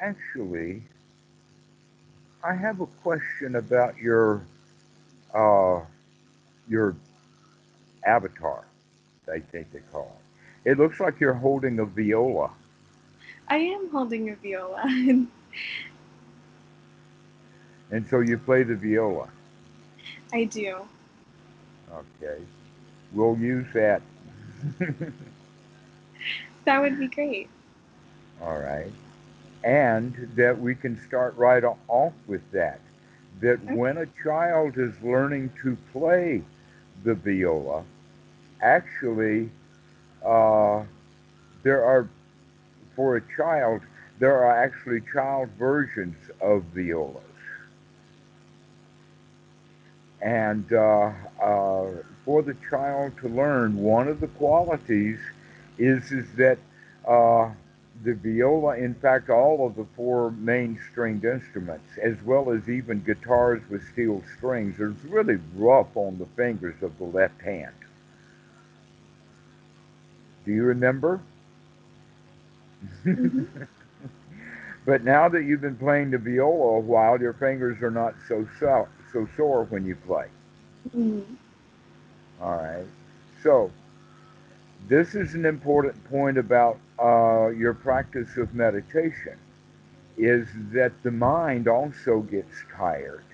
actually, I have a question about your uh, your avatar. I think they call it. It looks like you're holding a viola. I am holding a viola. and so you play the viola. I do. Okay. We'll use that. that would be great. All right. And that we can start right off with that. That when a child is learning to play the viola, actually, uh, there are, for a child, there are actually child versions of violas. And uh, uh, for the child to learn, one of the qualities is, is that uh, the viola, in fact, all of the four main stringed instruments, as well as even guitars with steel strings, are really rough on the fingers of the left hand. Do you remember? Mm-hmm. but now that you've been playing the viola a while, your fingers are not so so, so sore when you play. Mm-hmm. All right. So this is an important point about uh, your practice of meditation is that the mind also gets tired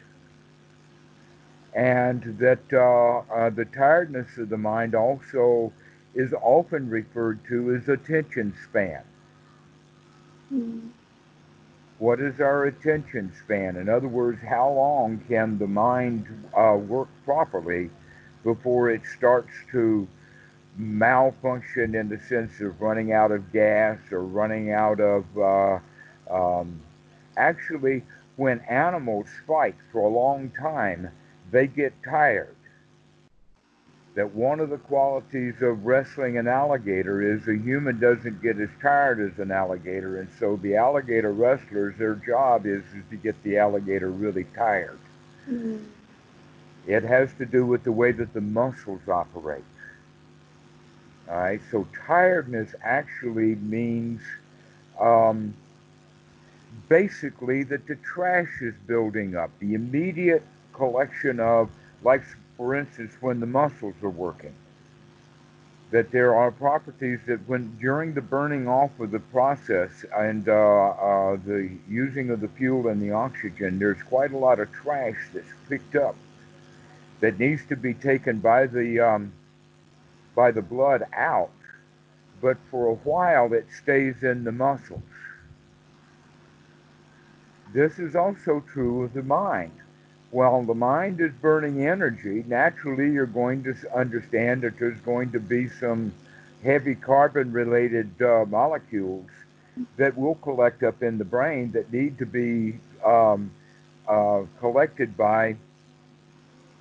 and that uh, uh, the tiredness of the mind also is often referred to as attention span. Mm. What is our attention span? In other words, how long can the mind uh, work properly before it starts to malfunction in the sense of running out of gas or running out of. Uh, um, actually, when animals fight for a long time, they get tired. That one of the qualities of wrestling an alligator is a human doesn't get as tired as an alligator, and so the alligator wrestlers, their job is, is to get the alligator really tired. Mm-hmm. It has to do with the way that the muscles operate. All right, so tiredness actually means um, basically that the trash is building up. The immediate collection of, like for instance, when the muscles are working, that there are properties that when during the burning off of the process and uh, uh, the using of the fuel and the oxygen, there's quite a lot of trash that's picked up that needs to be taken by the um, by the blood out, but for a while it stays in the muscles. This is also true of the mind. While the mind is burning energy, naturally you're going to understand that there's going to be some heavy carbon related uh, molecules that will collect up in the brain that need to be um, uh, collected by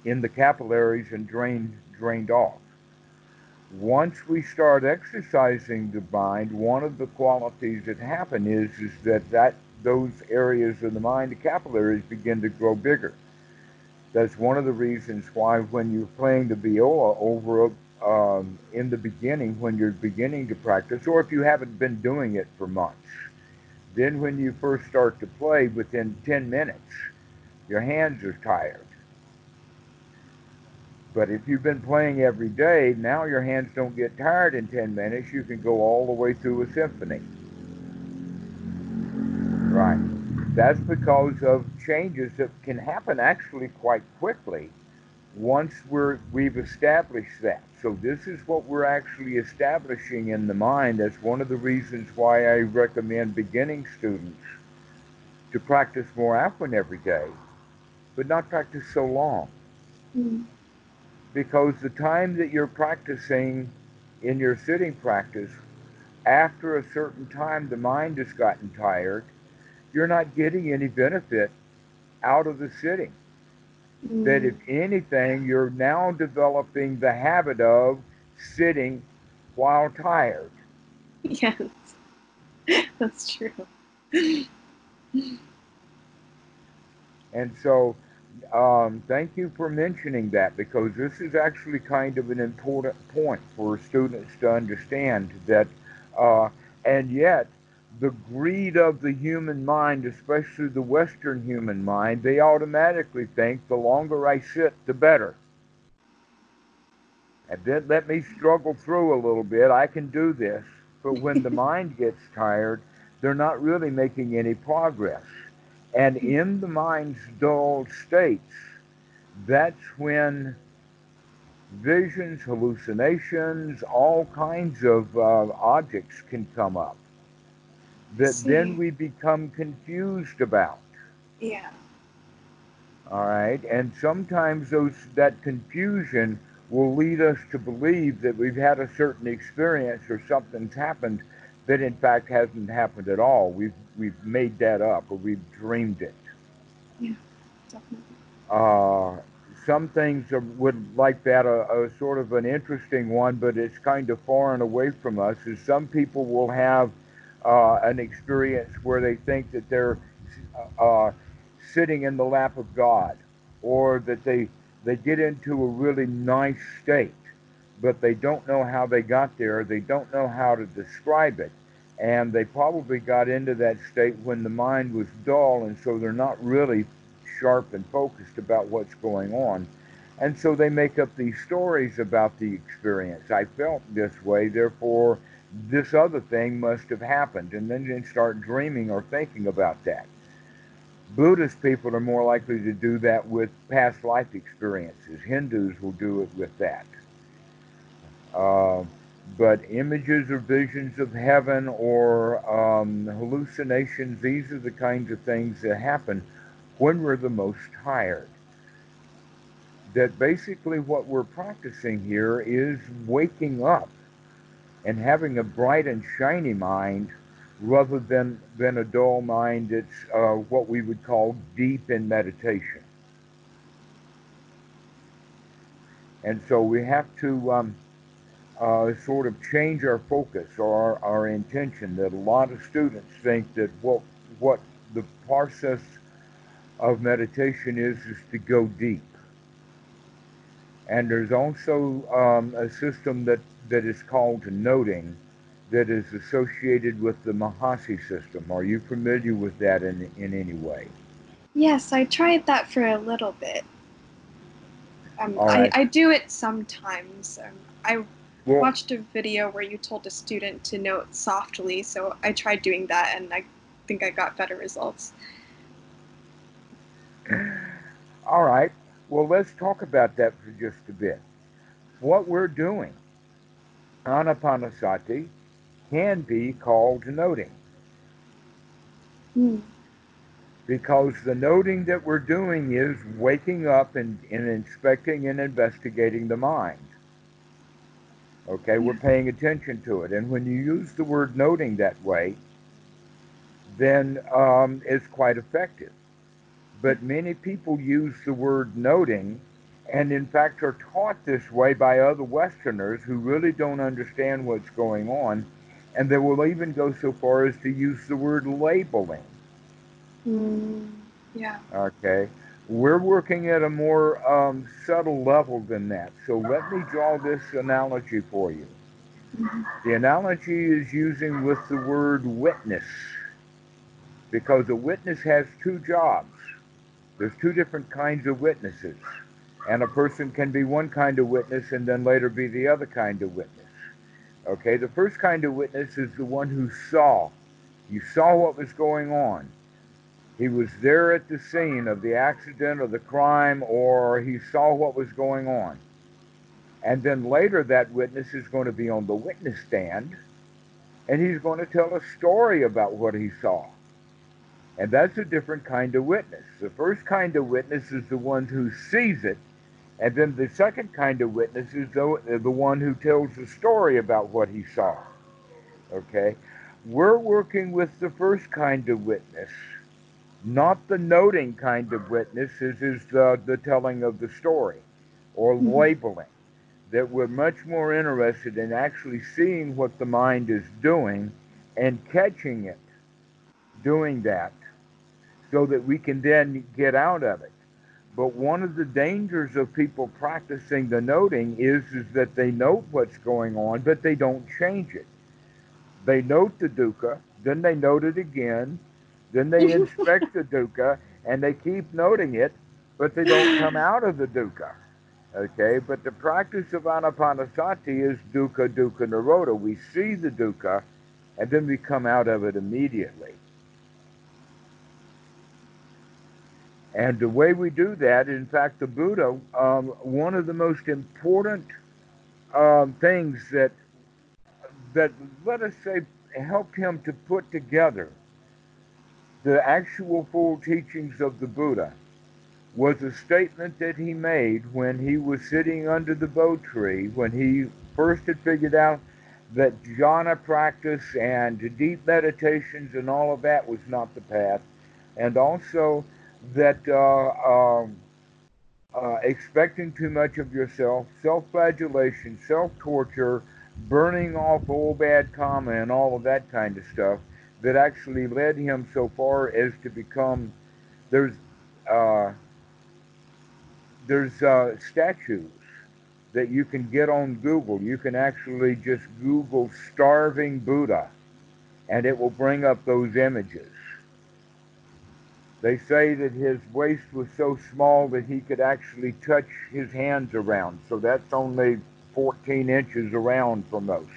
in the capillaries and drained drained off once we start exercising the mind, one of the qualities that happen is is that that those areas of the mind, the capillaries, begin to grow bigger. That's one of the reasons why when you're playing the viola over um, in the beginning, when you're beginning to practice, or if you haven't been doing it for months, then when you first start to play, within 10 minutes, your hands are tired but if you've been playing every day, now your hands don't get tired in 10 minutes. You can go all the way through a symphony. Right. That's because of changes that can happen actually quite quickly once we're, we've established that. So this is what we're actually establishing in the mind. That's one of the reasons why I recommend beginning students to practice more often every day, but not practice so long. Mm-hmm because the time that you're practicing in your sitting practice, after a certain time, the mind has gotten tired. You're not getting any benefit out of the sitting. Mm. That if anything, you're now developing the habit of sitting while tired. Yes, that's true. and so um, thank you for mentioning that because this is actually kind of an important point for students to understand that, uh, and yet the greed of the human mind, especially the Western human mind, they automatically think the longer I sit, the better. And then let me struggle through a little bit. I can do this. But when the mind gets tired, they're not really making any progress. And in the mind's dull states, that's when visions, hallucinations, all kinds of uh, objects can come up that See. then we become confused about. Yeah. All right, and sometimes those that confusion will lead us to believe that we've had a certain experience or something's happened that in fact hasn't happened at all. We've we've made that up or we've dreamed it. Yeah, definitely. Uh, some things are, would like that a, a sort of an interesting one, but it's kind of far and away from us. Is some people will have uh, an experience where they think that they're uh, sitting in the lap of God, or that they they get into a really nice state, but they don't know how they got there. They don't know how to describe it, and they probably got into that state when the mind was dull, and so they're not really sharp and focused about what's going on. And so they make up these stories about the experience. I felt this way, therefore this other thing must have happened, and then they start dreaming or thinking about that. Buddhist people are more likely to do that with past life experiences. Hindus will do it with that. Uh, but images or visions of heaven or um, hallucinations, these are the kinds of things that happen when we're the most tired. That basically what we're practicing here is waking up and having a bright and shiny mind rather than, than a dull mind that's uh, what we would call deep in meditation. And so we have to um, uh, sort of change our focus or our, our intention. That a lot of students think that what, what the process of meditation is, is to go deep. And there's also um, a system that that is called noting that is associated with the Mahasi system. Are you familiar with that in, in any way? Yes, I tried that for a little bit. Um, right. I, I do it sometimes. Um, I Well, watched a video where you told a student to note softly, so I tried doing that and I think I got better results. all right. Well, let's talk about that for just a bit. What we're doing, anapanasati, can be called noting Hmm. because the noting that we're doing is waking up and, and inspecting and investigating the mind. Okay, we're paying attention to it. And when you use the word noting that way, then um, it's quite effective. But many people use the word noting and, in fact, are taught this way by other Westerners who really don't understand what's going on. And they will even go so far as to use the word labeling. Hmm. Yeah. Okay. We're working at a more um, subtle level than that. So let me draw this analogy for you. The analogy is using with the word witness because a witness has two jobs. There's two different kinds of witnesses. And a person can be one kind of witness and then later be the other kind of witness. Okay, the first kind of witness is the one who saw. You saw what was going on. He was there at the scene of the accident or the crime, or he saw what was going on. And then later, that witness is going to be on the witness stand, and he's going to tell a story about what he saw. And that's a different kind of witness. The first kind of witness is the one who sees it, and then the second kind of witness is the, the one who tells the story about what he saw. Okay? We're working with the first kind of witness not the noting kind of witness, this is the, the telling of the story or Mhm. labeling. That we're much more interested in actually seeing what the mind is doing and catching it doing that so that we can then get out of it. But one of the dangers of people practicing the noting is, is that they note what's going on, but they don't change it. They note the dukkha, then they note it again, then they inspect the dukkha, and they keep noting it, but they don't come out of the dukkha. Okay, but the practice of anapanasati is dukkha, dukkha, nirodha. We see the dukkha, and then we come out of it immediately. And the way we do that, in fact, the Buddha, um, one of the most important um, things that that let us say helped him to put together the actual full teachings of the Buddha was a statement that he made when he was sitting under the bo tree when he first had figured out that jhana practice and deep meditations and all of that was not the path, and also that uh, um, uh, expecting too much of yourself, self flagellation, self torture, burning off old bad karma, and all of that kind of stuff that actually led him so far as to become there's uh, there's uh, statues that you can get on Google. You can actually just Google starving Buddha, and it will bring up those images. They say that his waist was so small that he could actually touch his hands around. So that's only 14 inches around for most.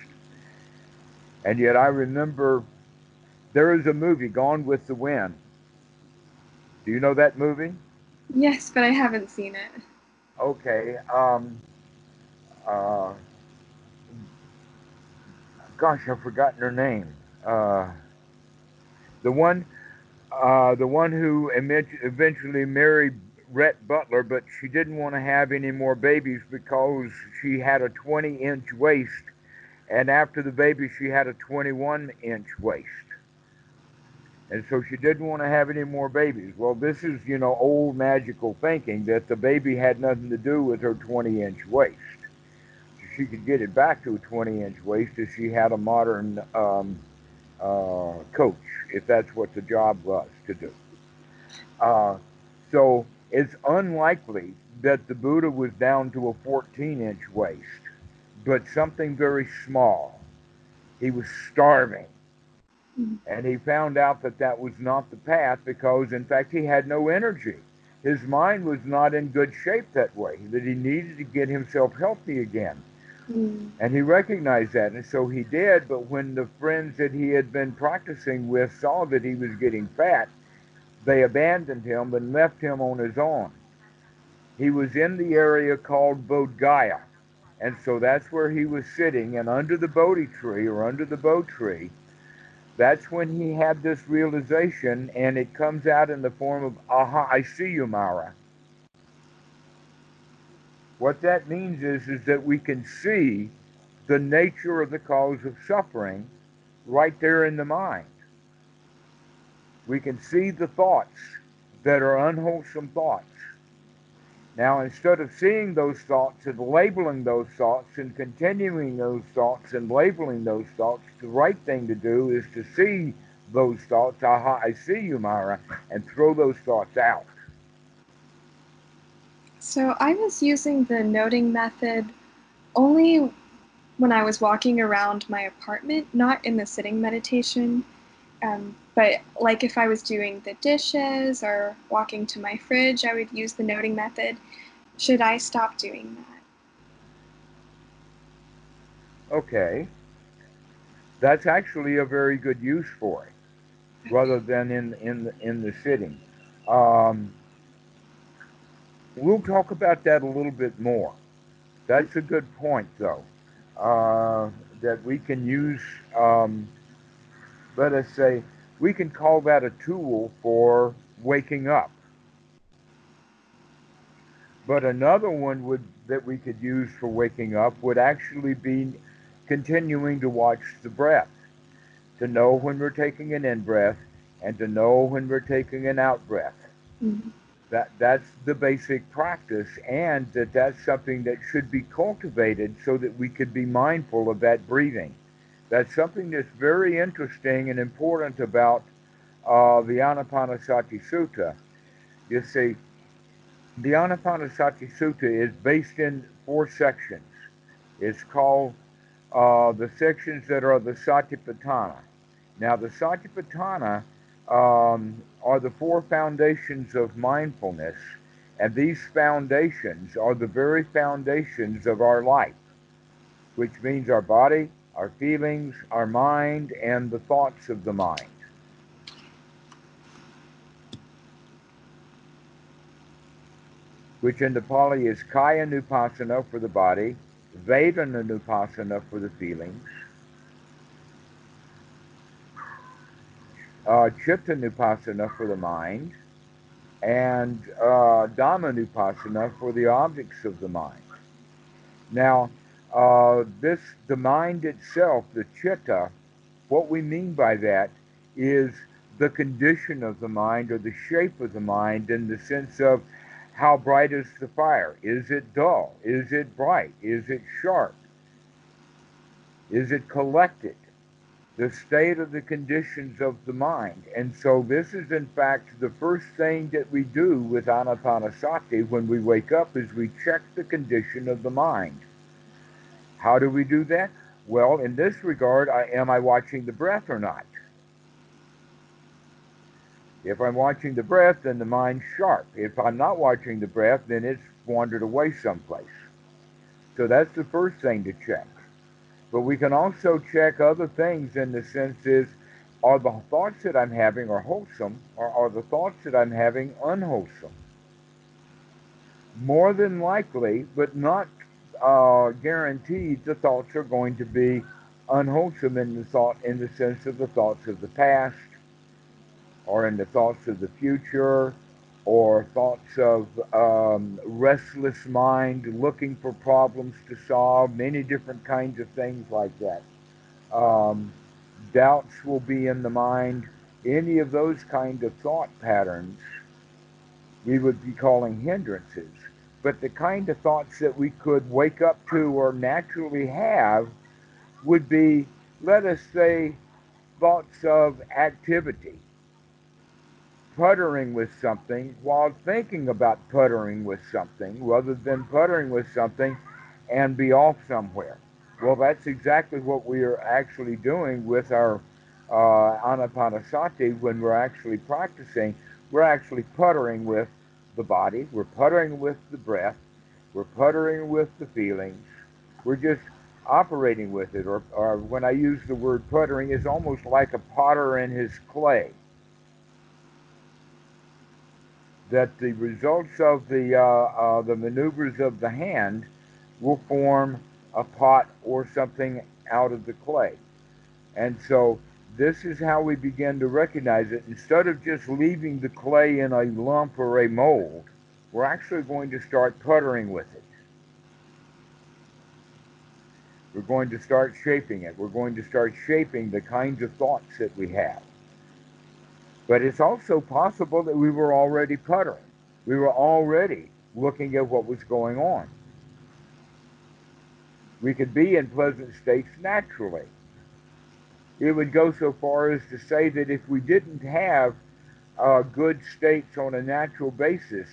And yet I remember there is a movie, Gone with the Wind. Do you know that movie? Yes, but I haven't seen it. Okay. Um, uh, gosh, I've forgotten her name. Uh, the one uh, the one who eventually married Rhett Butler, but she didn't want to have any more babies because she had a 20 inch waist, and after the baby, she had a 21 inch waist. And so she didn't want to have any more babies. Well, this is, you know, old magical thinking that the baby had nothing to do with her 20 inch waist. She could get it back to a 20 inch waist if she had a modern um, uh, coach if that's what the job was to do. Uh, so it's unlikely that the Buddha was down to a 14 inch waist, but something very small. He was starving. Mm-hmm. And he found out that that was not the path because, in fact, he had no energy. His mind was not in good shape that way, that he needed to get himself healthy again. Mm. And he recognized that, and so he did. But when the friends that he had been practicing with saw that he was getting fat, they abandoned him and left him on his own. He was in the area called Bodh Gaya, and so that's where he was sitting. And under the Bodhi tree or under the Bo tree, that's when he had this realization, and it comes out in the form of Aha, I see you, Mara. What that means is, is that we can see the nature of the cause of suffering right there in the mind. We can see the thoughts that are unwholesome thoughts. Now, instead of seeing those thoughts and labeling those thoughts and continuing those thoughts and labeling those thoughts, the right thing to do is to see those thoughts, aha, I see you, Mara, and throw those thoughts out. So I was using the noting method only when I was walking around my apartment, not in the sitting meditation. Um, but like if I was doing the dishes or walking to my fridge, I would use the noting method. Should I stop doing that? Okay. That's actually a very good use for it, rather than in in the, in the sitting. Um, We'll talk about that a little bit more. That's a good point, though, uh, that we can use, um, let us say, we can call that a tool for waking up. But another one would that we could use for waking up would actually be continuing to watch the breath, to know when we're taking an in breath and to know when we're taking an out breath. Mm-hmm that that's the basic practice and that that's something that should be cultivated so that we could be mindful of that breathing that's something that's very interesting and important about uh, the anapanasati sutta. You see the anapanasati sutta is based in four sections. It's called uh, the sections that are the satipatthana. Now, the Satipatthana um, are the four foundations of mindfulness, and these foundations are the very foundations of our life, which means our body, our feelings, our mind, and the thoughts of the mind. Which in the Pali is Kaya Nupassana for the body, Vedana Nupassana for the feelings, uh, Chitta Nupassana for the mind, and uh, Dhamma Nupassana for the objects of the mind. Now, uh, this the mind itself, the chitta, what we mean by that is the condition of the mind or the shape of the mind in the sense of how bright is the fire? Is it dull? Is it bright? Is it sharp? Is it collected? The state of the conditions of the mind. And so this is in fact the first thing that we do with anapanasati when we wake up is we check the condition of the mind. How do we do that? Well, in this regard, I, am I watching the breath or not? If I'm watching the breath, then the mind's sharp. If I'm not watching the breath, then it's wandered away someplace. So that's the first thing to check. But we can also check other things in the sense is, are the thoughts that I'm having are wholesome or are the thoughts that I'm having unwholesome? More than likely, but not uh, guaranteed, the thoughts are going to be unwholesome in the thought in the sense of the thoughts of the past or in the thoughts of the future or thoughts of um, restless mind looking for problems to solve, many different kinds of things like that. Um, doubts will be in the mind. Any of those kind of thought patterns we would be calling hindrances. But the kind of thoughts that we could wake up to or naturally have would be, let us say, thoughts of activity puttering with something while thinking about puttering with something rather than puttering with something and be off somewhere. Well, that's exactly what we are actually doing with our uh, anapanasati when we're actually practicing. We're actually puttering with the body, we're puttering with the breath, we're puttering with the feelings, we're just operating with it. Or, or when I use the word puttering, it's almost like a potter in his clay that the results of the, uh, uh, the maneuvers of the hand will form a pot or something out of the clay. And so this is how we begin to recognize it. Instead of just leaving the clay in a lump or a mold, we're actually going to start puttering with it. We're going to start shaping it. We're going to start shaping the kinds of thoughts that we have. But it's also possible that we were already puttering. We were already looking at what was going on. We could be in pleasant states naturally. It would go so far as to say that if we didn't have uh, good states on a natural basis,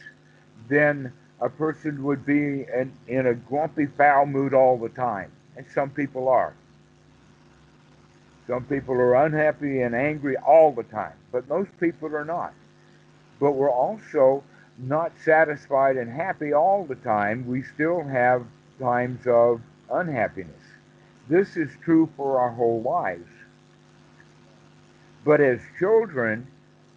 then a person would be in, in a grumpy, foul mood all the time. And some people are. Some people are unhappy and angry all the time, but most people are not. But we're also not satisfied and happy all the time. We still have times of unhappiness. This is true for our whole lives. But as children,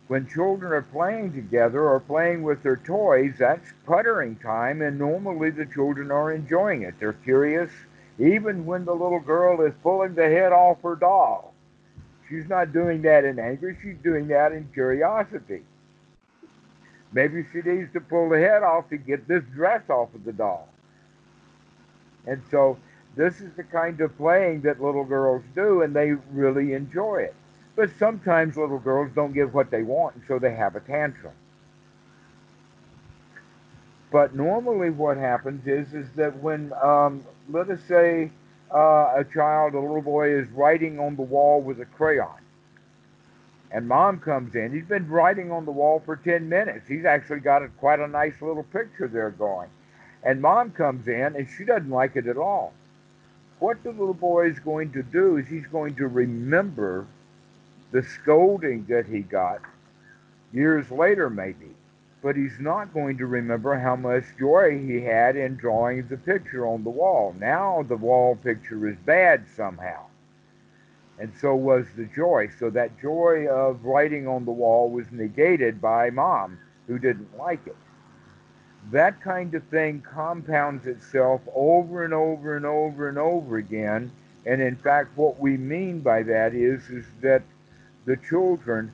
when children are playing together or playing with their toys, that's puttering time, and normally the children are enjoying it. They're curious, even when the little girl is pulling the head off her doll. She's not doing that in anger, she's doing that in curiosity. Maybe she needs to pull the head off to get this dress off of the doll. And so this is the kind of playing that little girls do, and they really enjoy it. But sometimes little girls don't get what they want, and so they have a tantrum. But normally, what happens is is that when, um, let us say, uh, a child, a little boy, is writing on the wall with a crayon, and mom comes in. He's been writing on the wall for ten minutes. He's actually got a, quite a nice little picture there going, and mom comes in, and she doesn't like it at all. What the little boy is going to do is he's going to remember the scolding that he got years later, maybe. But he's not going to remember how much joy he had in drawing the picture on the wall. Now the wall picture is bad somehow. And so was the joy. So that joy of writing on the wall was negated by mom, who didn't like it. That kind of thing compounds itself over and over and over and over again. And in fact, what we mean by that is, is that the children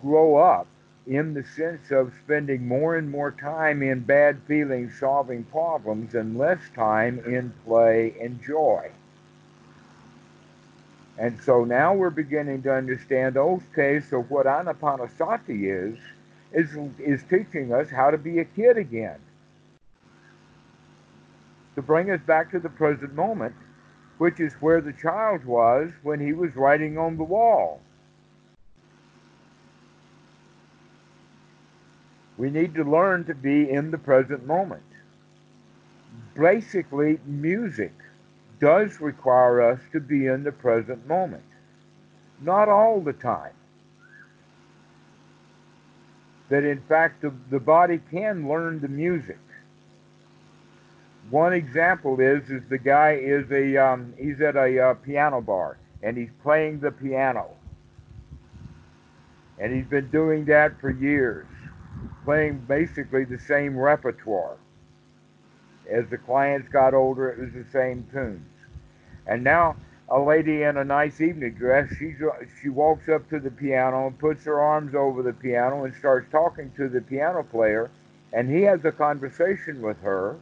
grow up in the sense of spending more and more time in bad feelings solving problems and less time in play and joy. And so now we're beginning to understand, okay, so what Anapanasati is, is, is teaching us how to be a kid again. To bring us back to the present moment, which is where the child was when he was writing on the wall. We need to learn to be in the present moment. Basically, music does require us to be in the present moment. Not all the time. That in fact the, the body can learn the music. One example is is the guy is a um, he's at a uh, piano bar and he's playing the piano, and he's been doing that for years, playing basically the same repertoire. As the clients got older, it was the same tunes. And now a lady in a nice evening dress, she she walks up to the piano and puts her arms over the piano and starts talking to the piano player, and he has a conversation with her,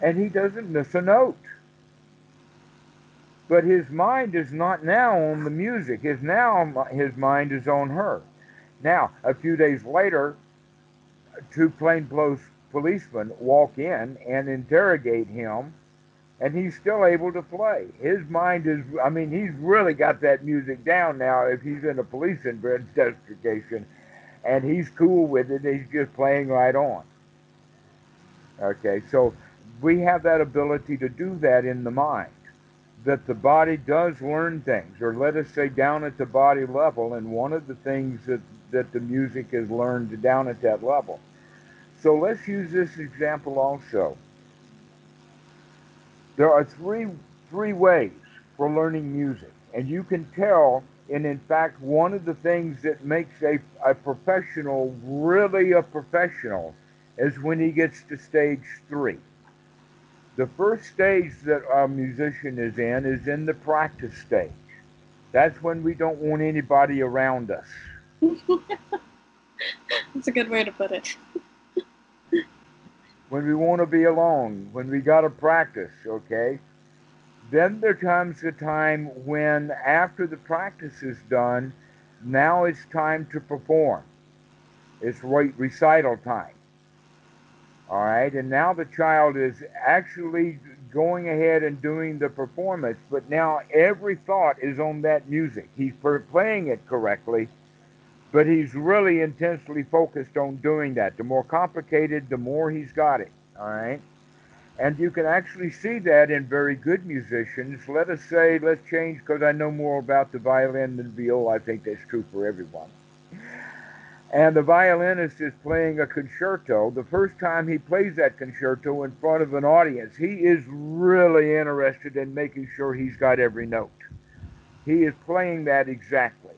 and he doesn't miss a note. But his mind is not now on the music. His now his mind is on her. Now, a few days later, two plainclothes policemen walk in and interrogate him and he's still able to play. His mind is, I mean, he's really got that music down now if he's in a police investigation, and he's cool with it. He's just playing right on. Okay, so we have that ability to do that in the mind, that the body does learn things, or let us say down at the body level, and one of the things that, that the music has learned down at that level. So let's use this example also there are three three ways for learning music, and you can tell. And in fact, one of the things that makes a, a professional really a professional is when he gets to stage three. The first stage that a musician is in is in the practice stage. That's when we don't want anybody around us. That's a good way to put it when we want to be alone, when we got to practice, okay? Then there comes a time when, after the practice is done, now it's time to perform. It's re- recital time. All right, and now the child is actually going ahead and doing the performance, but now every thought is on that music. He's playing it correctly, but he's really intensely focused on doing that. The more complicated, the more he's got it. All right. And you can actually see that in very good musicians. Let us say, let's change because I know more about the violin than viola. I think that's true for everyone. And the violinist is playing a concerto. The first time he plays that concerto in front of an audience, he is really interested in making sure he's got every note. He is playing that exactly.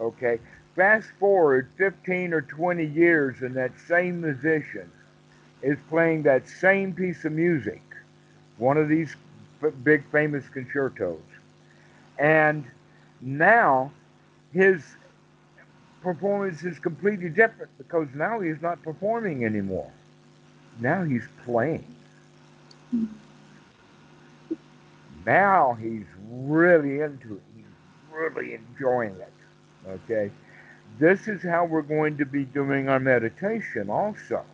Okay. Fast forward 15 or 20 years, and that same musician is playing that same piece of music, one of these big famous concertos. And now his performance is completely different because now he's not performing anymore. Now he's playing. Now he's really into it. He's really enjoying it. Okay? this is how we're going to be doing our meditation also.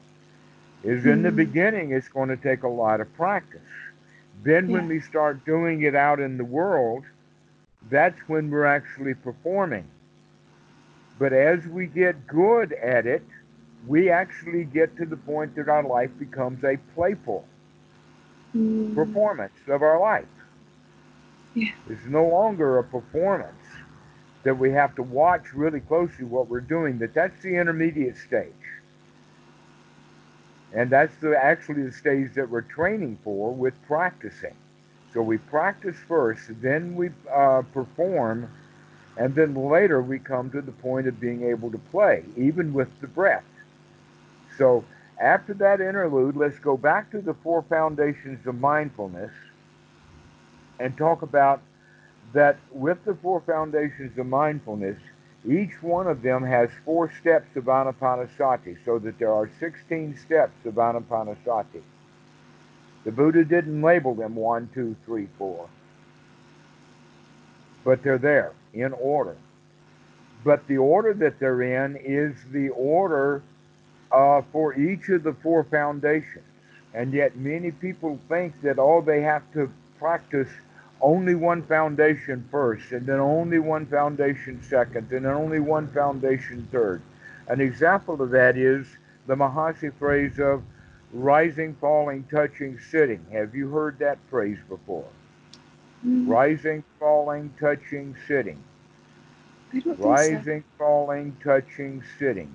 Is in mm-hmm. the beginning, it's going to take a lot of practice. Then, yeah. when we start doing it out in the world, that's when we're actually performing. But as we get good at it, we actually get to the point that our life becomes a playful mm. performance of our life. Yeah. It's no longer a performance that we have to watch really closely what we're doing, that that's the intermediate stage. And that's the actually the stage that we're training for with practicing. So we practice first, then we uh, perform, and then later we come to the point of being able to play, even with the breath. So after that interlude, let's go back to the four foundations of mindfulness and talk about that with the four foundations of mindfulness, each one of them has four steps of anapanasati, so that there are 16 steps of anapanasati. The Buddha didn't label them one, two, three, four, but they're there in order. But the order that they're in is the order uh, for each of the four foundations. And yet, many people think that all they have to practice only one foundation first, and then only one foundation second, and then only one foundation third. An example of that is the Mahasi phrase of rising, falling, touching, sitting. Have you heard that phrase before? Mm. Rising, falling, touching, sitting. Rising, so. falling, touching, sitting.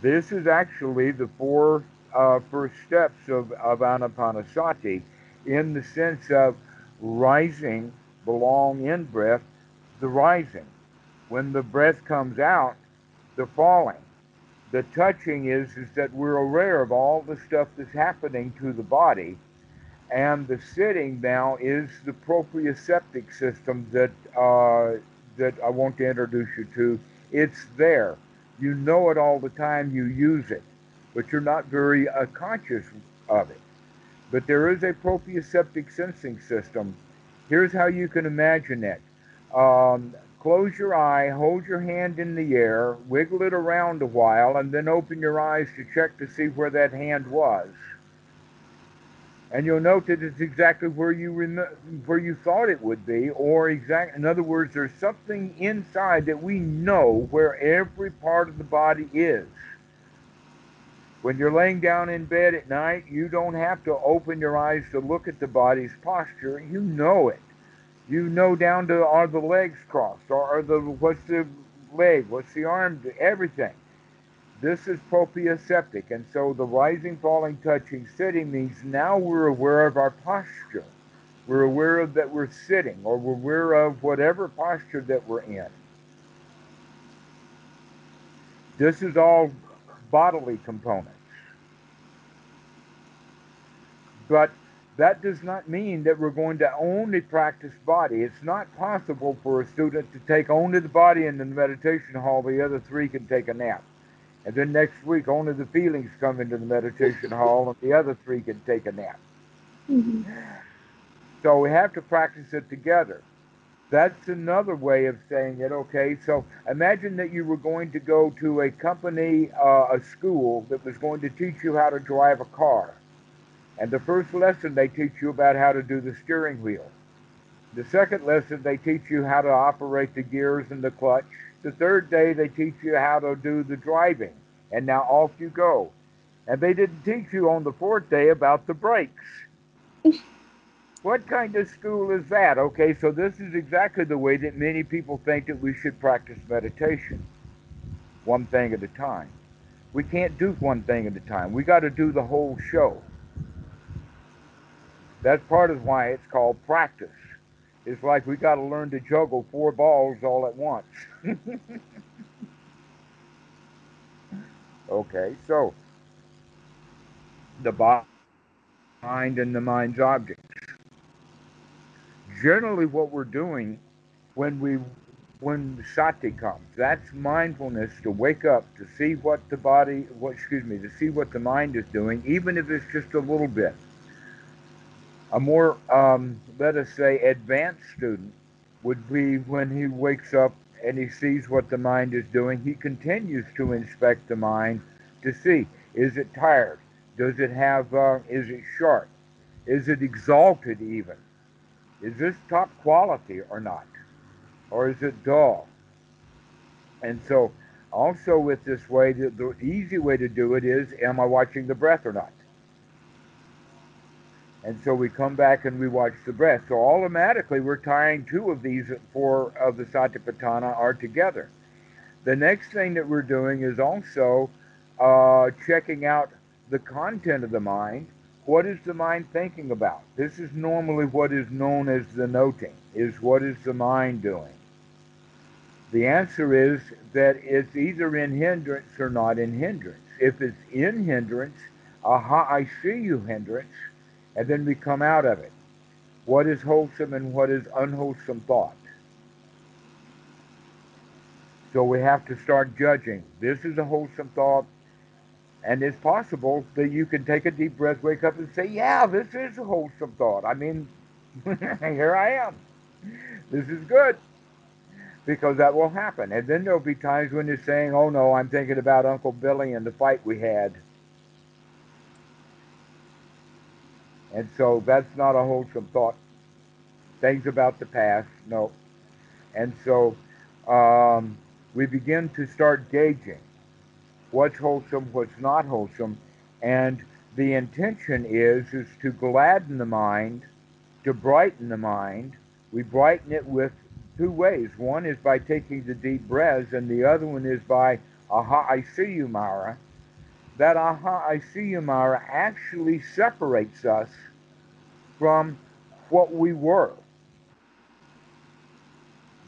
This is actually the four uh, first steps of, of Anapanasati in the sense of rising belong in breath, the rising. When the breath comes out, the falling. The touching is, is that we're aware of all the stuff that's happening to the body. And the sitting now is the proprioceptive system that, uh, that I want to introduce you to. It's there. You know it all the time, you use it, but you're not very uh, conscious of it but there is a proprioceptive sensing system. Here's how you can imagine it. Um, close your eye, hold your hand in the air, wiggle it around a while, and then open your eyes to check to see where that hand was. And you'll note that it's exactly where you rem- where you thought it would be, or exact. In other words, there's something inside that we know where every part of the body is. When you're laying down in bed at night, you don't have to open your eyes to look at the body's posture. You know it. You know down to are the legs crossed, or are the what's the leg, what's the arm, everything. This is proprioceptive, and so the rising, falling, touching, sitting means now we're aware of our posture. We're aware of that we're sitting, or we're aware of whatever posture that we're in. This is all bodily components. But that does not mean that we're going to only practice body. It's not possible for a student to take only the body in the meditation hall, the other three can take a nap. And then next week, only the feelings come into the meditation hall, and the other three can take a nap. Mm-hmm. So we have to practice it together. That's another way of saying it. Okay, so imagine that you were going to go to a company, uh, a school that was going to teach you how to drive a car. And the first lesson they teach you about how to do the steering wheel. The second lesson they teach you how to operate the gears and the clutch. The third day they teach you how to do the driving. And now off you go. And they didn't teach you on the fourth day about the brakes. What kind of school is that? Okay, so this is exactly the way that many people think that we should practice meditation. One thing at a time. We can't do one thing at a time. We got to do the whole show. That's part of why it's called practice. It's like we got to learn to juggle four balls all at once. okay, so the mind and the mind's objects generally what we're doing when we when sati comes. That's mindfulness to wake up to see what the body, what excuse me, to see what the mind is doing, even if it's just a little bit. A more, um, let us say, advanced student would be when he wakes up and he sees what the mind is doing. He continues to inspect the mind to see is it tired, does it have, uh, is it sharp, is it exalted even is this top quality or not? Or is it dull? And so, also with this way, the, the easy way to do it is, am I watching the breath or not? And so we come back and we watch the breath. So automatically we're tying two of these four of the Satipatthana are together. The next thing that we're doing is also uh, checking out the content of the mind. What is the mind thinking about? This is normally what is known as the noting, is what is the mind doing? The answer is that it's either in hindrance or not in hindrance. If it's in hindrance, aha, I see you hindrance, and then we come out of it. What is wholesome and what is unwholesome thought? So we have to start judging. This is a wholesome thought. And it's possible that you can take a deep breath, wake up, and say, Yeah, this is a wholesome thought. I mean, here I am. This is good. Because that will happen. And then there'll be times when you're saying, Oh no, I'm thinking about Uncle Billy and the fight we had. And so that's not a wholesome thought. Things about the past, no. And so um, we begin to start gauging what's wholesome, what's not wholesome, and the intention is is to gladden the mind, to brighten the mind. We brighten it with two ways. One is by taking the deep breaths, and the other one is by aha, I see you, Mara. That aha, I see you, Mara, actually separates us from what we were.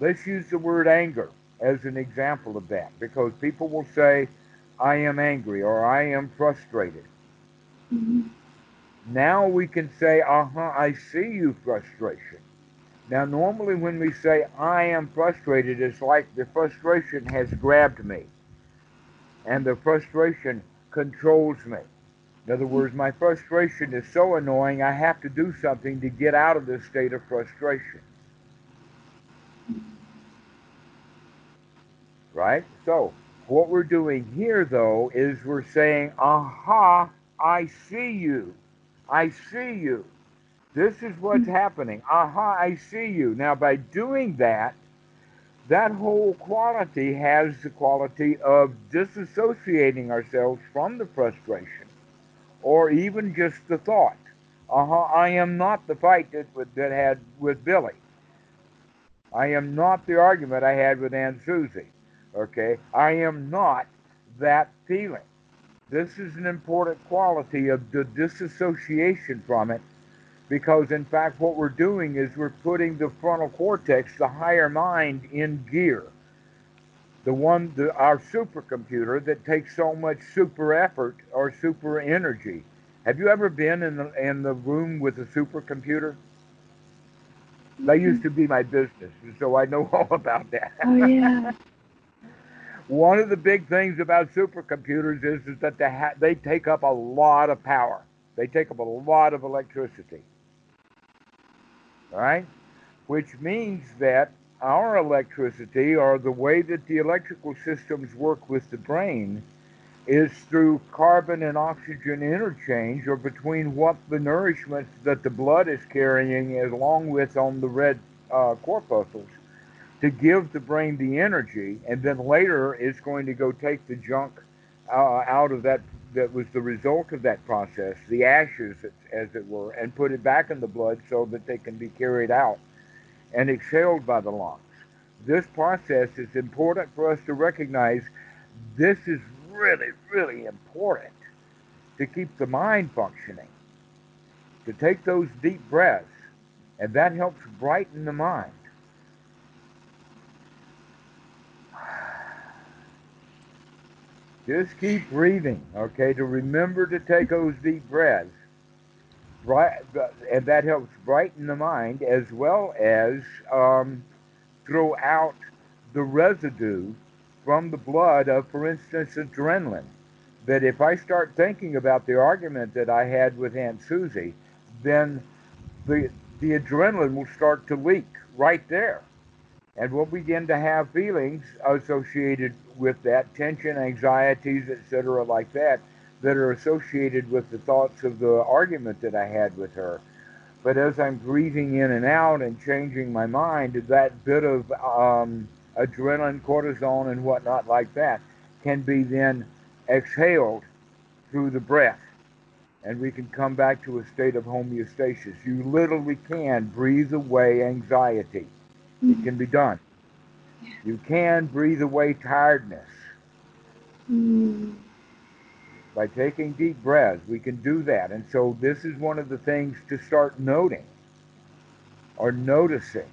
Let's use the word anger as an example of that because people will say, I am angry or I am frustrated. Mm-hmm. Now we can say, huh, I see you frustration. Now, normally when we say, I am frustrated, it's like the frustration has grabbed me and the frustration controls me. In other words, my frustration is so annoying, I have to do something to get out of this state of frustration. right? So what we're doing here, though, is we're saying, aha, I see you. I see you. This is what's happening. Aha, I see you. Now, by doing that, that whole quality has the quality of disassociating ourselves from the frustration or even just the thought. Aha, I am not the fight that, that had with Billy. I am not the argument I had with Aunt Susie. Okay? I am not that feeling. This is an important quality of the disassociation from it because, in fact, what we're doing is we're putting the frontal cortex, the higher mind, in gear. The one, the, our supercomputer that takes so much super effort or super energy. Have you ever been in the, in the room with a supercomputer? That used to be my business, so I know all about that. Oh, yeah. One of the big things about supercomputers is, is that they, ha- they take up a lot of power. They take up a lot of electricity. Right? Which means that our electricity, or the way that the electrical systems work with the brain, is through carbon and oxygen interchange, or between what the nourishment that the blood is carrying, along with on the red uh, corpuscles, to give the brain the energy, and then later it's going to go take the junk uh, out of that that was the result of that process, the ashes, as it were, and put it back in the blood so that they can be carried out and exhaled by the lungs. This process is important for us to recognize. This is really, really important to keep the mind functioning, to take those deep breaths, and that helps brighten the mind. Just keep breathing, okay? To remember to take those deep breaths. Right, and that helps brighten the mind as well as um, throw out the residue from the blood of, for instance, adrenaline. That if I start thinking about the argument that I had with Aunt Susie, then the, the adrenaline will start to leak right there and we'll begin to have feelings associated with that tension, anxieties, etc., like that, that are associated with the thoughts of the argument that I had with her. But as I'm breathing in and out and changing my mind, that bit of um, adrenaline, cortisol, and whatnot like that can be then exhaled through the breath. and we can come back to a state of homeostasis. You literally can breathe away anxiety. Mm-hmm. It can be done. You can breathe away tiredness. Mm-hmm. By taking deep breaths, we can do that. And so this is one of the things to start noting or noticing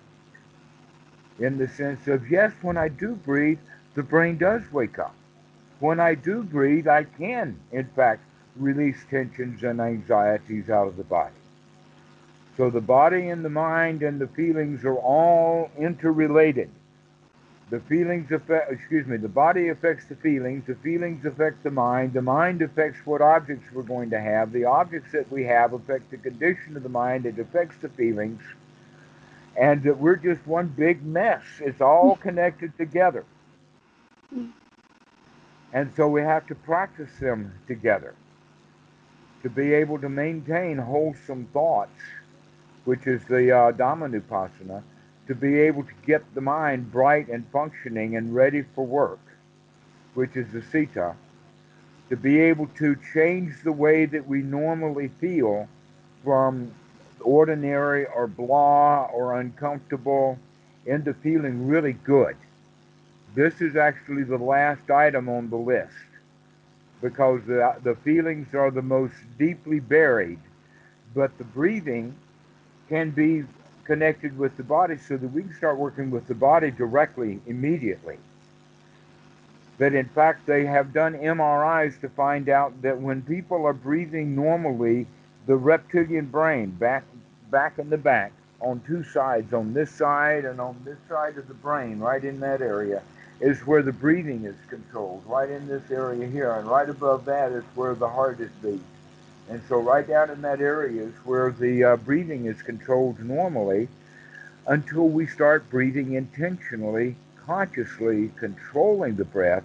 in the sense of, yes, when I do breathe, the brain does wake up. When I do breathe, I can, in fact, release tensions and anxieties out of the body. So the body and the mind and the feelings are all interrelated. The feelings affect, excuse me, the body affects the feelings, the feelings affect the mind, the mind affects what objects we're going to have, the objects that we have affect the condition of the mind, it affects the feelings, and that we're just one big mess. It's all connected together. And so we have to practice them together to be able to maintain wholesome thoughts, which is the uh, Dhammanupassana, to be able to get the mind bright and functioning and ready for work, which is the Citta, to be able to change the way that we normally feel from ordinary or blah or uncomfortable into feeling really good. This is actually the last item on the list because the, the feelings are the most deeply buried, but the breathing can be connected with the body so that we can start working with the body directly immediately. That in fact, they have done MRIs to find out that when people are breathing normally, the reptilian brain, back, back in the back, on two sides, on this side and on this side of the brain, right in that area, is where the breathing is controlled, right in this area here. And right above that is where the heart is beat. And so right down in that area is where the uh, breathing is controlled normally until we start breathing intentionally, consciously controlling the breath.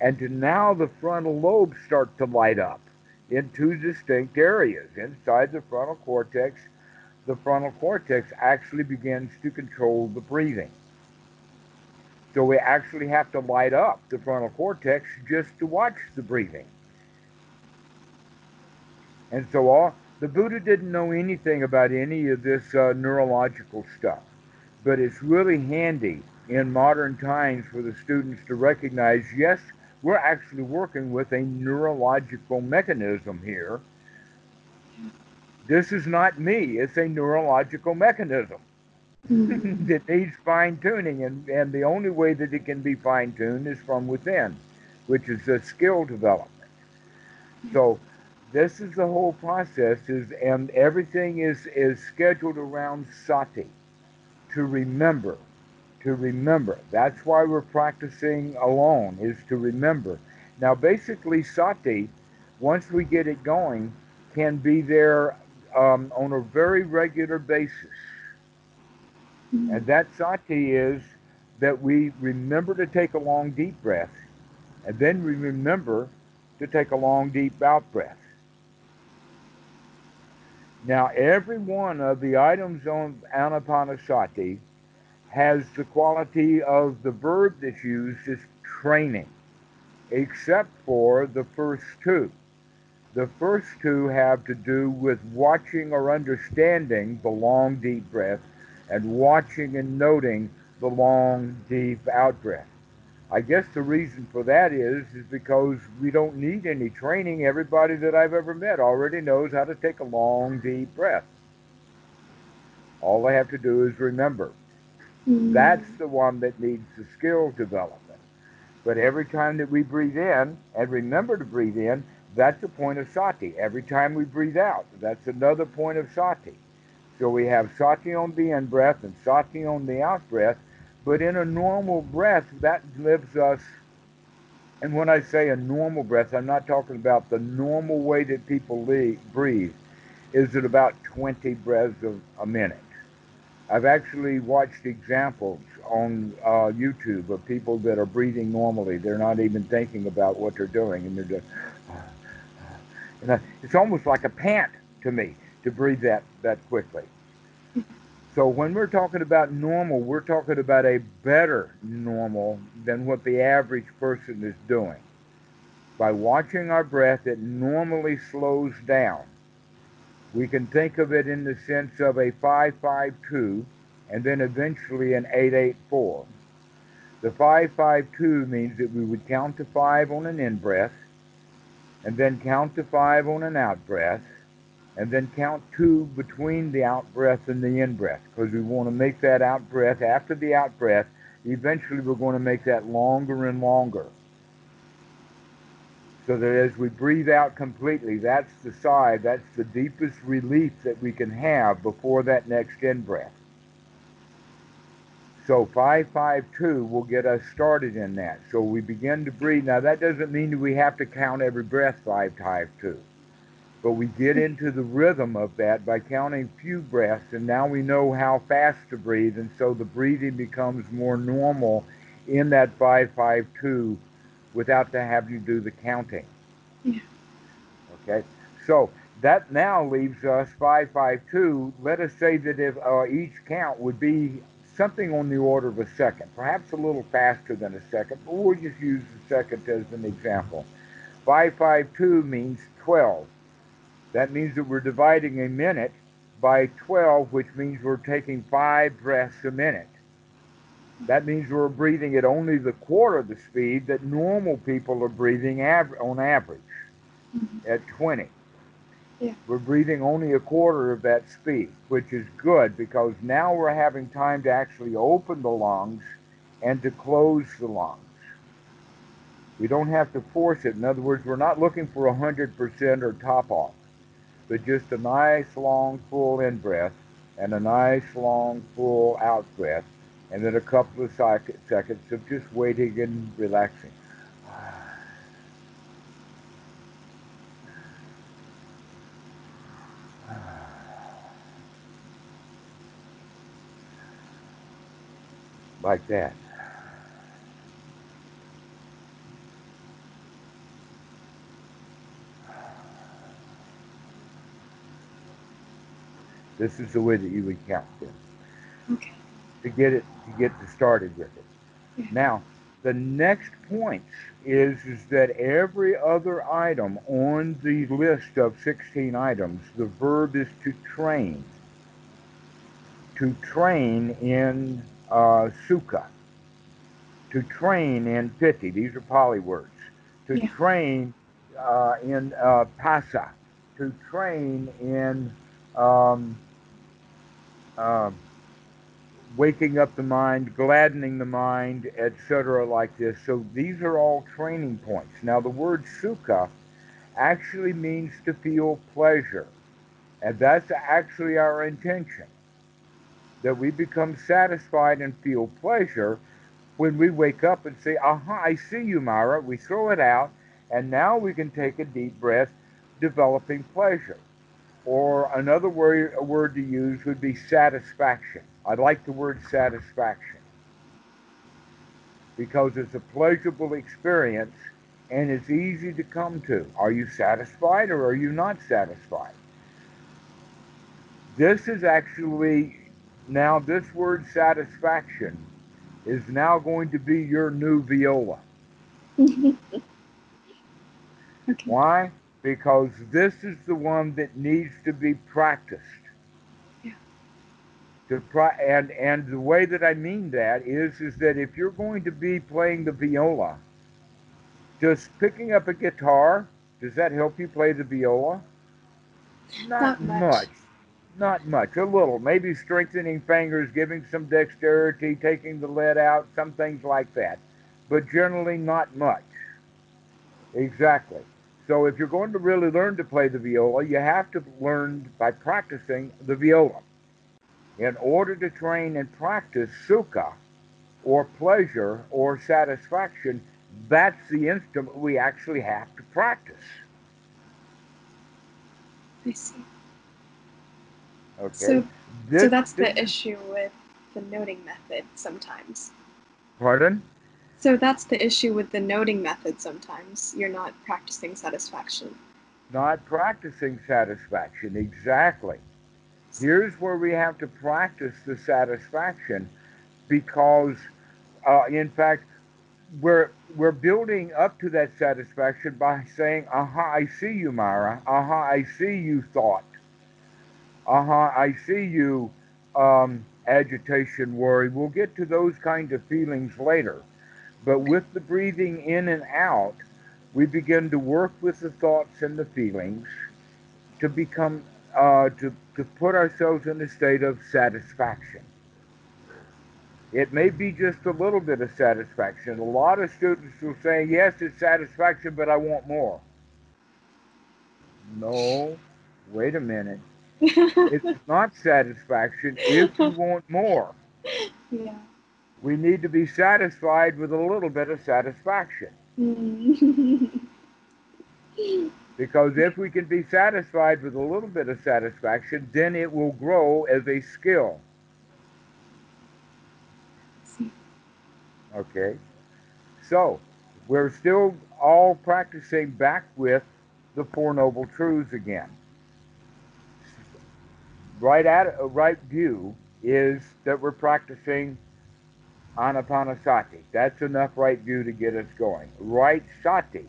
And now the frontal lobes start to light up in two distinct areas. Inside the frontal cortex, the frontal cortex actually begins to control the breathing. So we actually have to light up the frontal cortex just to watch the breathing. And so all the Buddha didn't know anything about any of this uh, neurological stuff, but it's really handy in modern times for the students to recognize, yes, we're actually working with a neurological mechanism here. This is not me, it's a neurological mechanism. Mm-hmm. that needs fine tuning, and, and the only way that it can be fine tuned is from within, which is a skill development. So, this is the whole process, is and everything is is scheduled around sati, to remember, to remember. That's why we're practicing alone, is to remember. Now, basically, sati, once we get it going, can be there um, on a very regular basis Mm-hmm. And that sati is that we remember to take a long, deep breath, and then we remember to take a long, deep out breath. Now, every one of the items on Anapanasati has the quality of the verb that's used as training, except for the first two. The first two have to do with watching or understanding the long, deep breath and watching and noting the long, deep out breath. I guess the reason for that is is because we don't need any training. Everybody that I've ever met already knows how to take a long, deep breath. All they have to do is remember. Mm-hmm. That's the one that needs the skill development. But every time that we breathe in and remember to breathe in, that's a point of sati. Every time we breathe out, that's another point of sati. So we have sati on the in breath and sati on the out breath. But in a normal breath, that lives us. And when I say a normal breath, I'm not talking about the normal way that people leave, breathe. Is it about 20 breaths of a minute? I've actually watched examples on uh, YouTube of people that are breathing normally. They're not even thinking about what they're doing, and they're just. And it's almost like a pant to me to breathe that, that quickly. So when we're talking about normal, we're talking about a better normal than what the average person is doing. By watching our breath, it normally slows down. We can think of it in the sense of a 552 and then eventually an 884. The 552 means that we would count to five on an in breath, and then count to five on an out breath, and then count two between the out breath and the in breath, because we want to make that out breath after the out breath. Eventually, we're going to make that longer and longer. So that as we breathe out completely, that's the sigh, that's the deepest relief that we can have before that next in breath. So 552 will get us started in that. So we begin to breathe. Now that doesn't mean that we have to count every breath 552. But we get into the rhythm of that by counting few breaths and now we know how fast to breathe and so the breathing becomes more normal in that 552 without to have you do the counting. Yeah. Okay. So that now leaves us 552. Let us say that if uh, each count would be something on the order of a second, perhaps a little faster than a second, but we'll just use a second as an example. 552 means 12. That means that we're dividing a minute by 12, which means we're taking five breaths a minute. That means we're breathing at only the quarter of the speed that normal people are breathing av- on average mm-hmm. at 20. Yeah. We're breathing only a quarter of that speed, which is good because now we're having time to actually open the lungs and to close the lungs. We don't have to force it. In other words, we're not looking for 100% or top off, but just a nice long full in breath and a nice long full out breath, and then a couple of seconds of just waiting and relaxing. like that. This is the way that you would count them. Okay. To get it, to get started with it. Yeah. Now, the next point is, is that every other item on the list of 16 items, the verb is to train. To train in uh, sukha, to train in piti. These are Pali words. To yeah. train uh, in uh, phassa, to train in um, uh, waking up the mind, gladdening the mind, etc., like this. So these are all training points. Now, the word sukha actually means to feel pleasure, and that's actually our intention that we become satisfied and feel pleasure when we wake up and say, Aha, I see you, Mara. We throw it out, and now we can take a deep breath, developing pleasure. Or another word, a word to use would be satisfaction. I like the word satisfaction because it's a pleasurable experience and it's easy to come to. Are you satisfied or are you not satisfied? This is actually now, this word satisfaction is now going to be your new viola. okay. Why? Because this is the one that needs to be practiced. Yeah. To pri- and and the way that I mean that is is that if you're going to be playing the viola, just picking up a guitar, does that help you play the viola? Not, Not much. much. Not much, a little. Maybe strengthening fingers, giving some dexterity, taking the lead out, some things like that. But generally, not much. Exactly. So if you're going to really learn to play the viola, you have to learn by practicing the viola. In order to train and practice sukha, or pleasure, or satisfaction, that's the instrument we actually have to practice. I see. Okay. So, this, so that's the issue with the noting method sometimes. Pardon? So that's the issue with the noting method sometimes. You're not practicing satisfaction. Not practicing satisfaction, exactly. Here's where we have to practice the satisfaction because, uh, in fact, we're, we're building up to that satisfaction by saying, aha, I see you, Mara. Aha, I see you, thought. Huh. I see you. Um, agitation, worry. We'll get to those kind of feelings later. But with the breathing in and out, we begin to work with the thoughts and the feelings to become uh, to to put ourselves in a state of satisfaction. It may be just a little bit of satisfaction. A lot of students will say, "Yes, it's satisfaction, but I want more." No, wait a minute. it's not satisfaction if you want more. Yeah. We need to be satisfied with a little bit of satisfaction. Mm. because if we can be satisfied with a little bit of satisfaction, then it will grow as a skill. Okay? So, we're still all practicing back with the Four Noble Truths again. Right at a right view is that we're practicing anapanasati. That's enough right view to get us going. Right sati,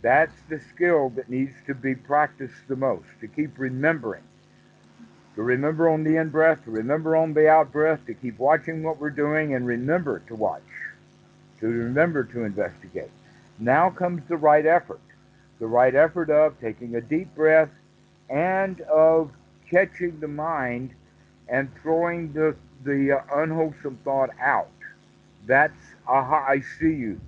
that's the skill that needs to be practiced the most, to keep remembering. To remember on the in breath, to remember on the out breath, to keep watching what we're doing and remember to watch, to remember to investigate. Now comes the right effort. The right effort of taking a deep breath and of catching the mind and throwing the, the unwholesome thought out. That's, aha, I see you.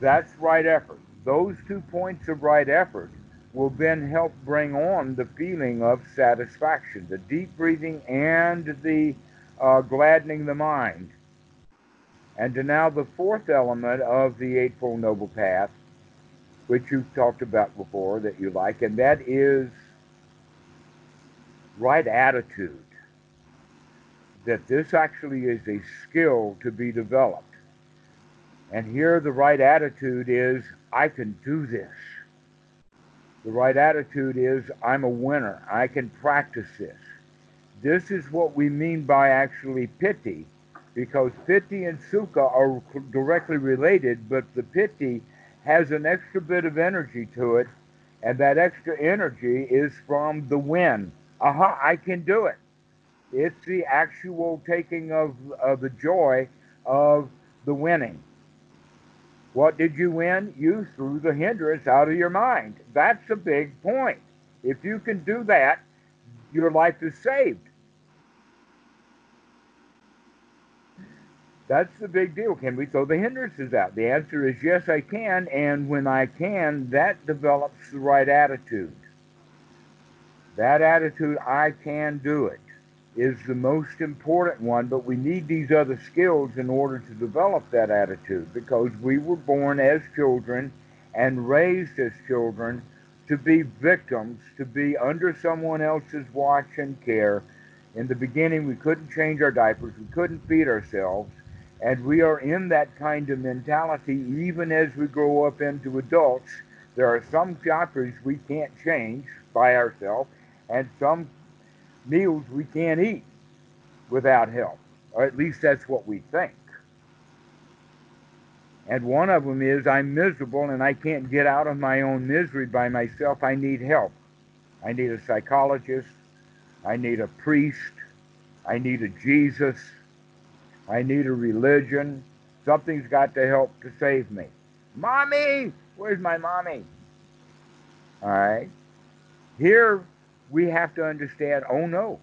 That's right effort. Those two points of right effort will then help bring on the feeling of satisfaction, the deep breathing and the uh, gladdening the mind. And to now the fourth element of the Eightfold Noble Path, which you've talked about before that you like, and that is right attitude that this actually is a skill to be developed. And here the right attitude is, I can do this. The right attitude is, I'm a winner. I can practice this. This is what we mean by actually piti, because piti and sukha are directly related, but the piti has an extra bit of energy to it, and that extra energy is from the win. Aha, I can do it. It's the actual taking of, of the joy of the winning. What did you win? You threw the hindrance out of your mind. That's a big point. If you can do that, your life is saved. That's the big deal. Can we throw the hindrances out? The answer is yes, I can. And when I can, that develops the right attitude. That attitude, I can do it is the most important one, but we need these other skills in order to develop that attitude because we were born as children and raised as children to be victims, to be under someone else's watch and care. In the beginning, we couldn't change our diapers, we couldn't feed ourselves, and we are in that kind of mentality even as we grow up into adults. There are some diapers we can't change by ourselves, and some meals we can't eat without help, or at least that's what we think. And one of them is I'm miserable and I can't get out of my own misery by myself. I need help. I need a psychologist. I need a priest. I need a Jesus. I need a religion. Something's got to help to save me. Mommy! Where's my mommy? All right. Here we have to understand oh no,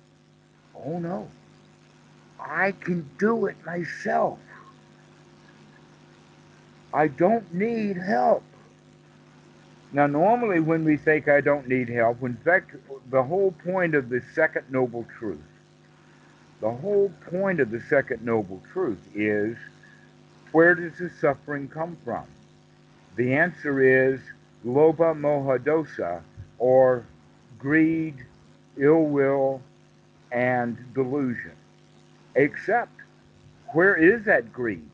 oh no, I can do it myself. I don't need help. Now, normally, when we think I don't need help, in fact, the whole point of the second noble truth, the whole point of the second noble truth is where does the suffering come from? The answer is lobha moha dosa, or greed, ill will, and delusion. Except, where is that greed?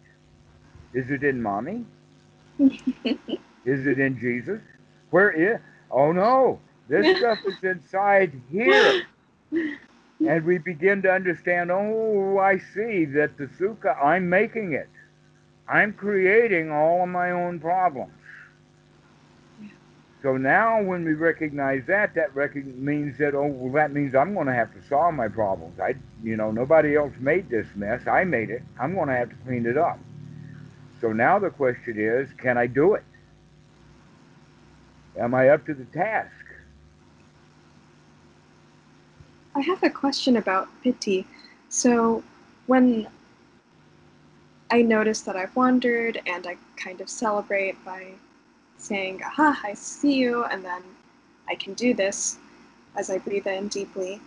Is it in mommy? is it in Jesus? Where is? Oh no, this stuff is inside here. And we begin to understand, oh, I see that the sukha, I'm making it. I'm creating all of my own problems. So now when we recognize that, that means that, oh, well, that means I'm going to have to solve my problems. I, you know, nobody else made this mess. I made it. I'm going to have to clean it up. So now the question is, can I do it? Am I up to the task? I have a question about piti. So when I notice that I've wandered and I kind of celebrate by saying, aha, I see you, and then I can do this as I breathe in deeply,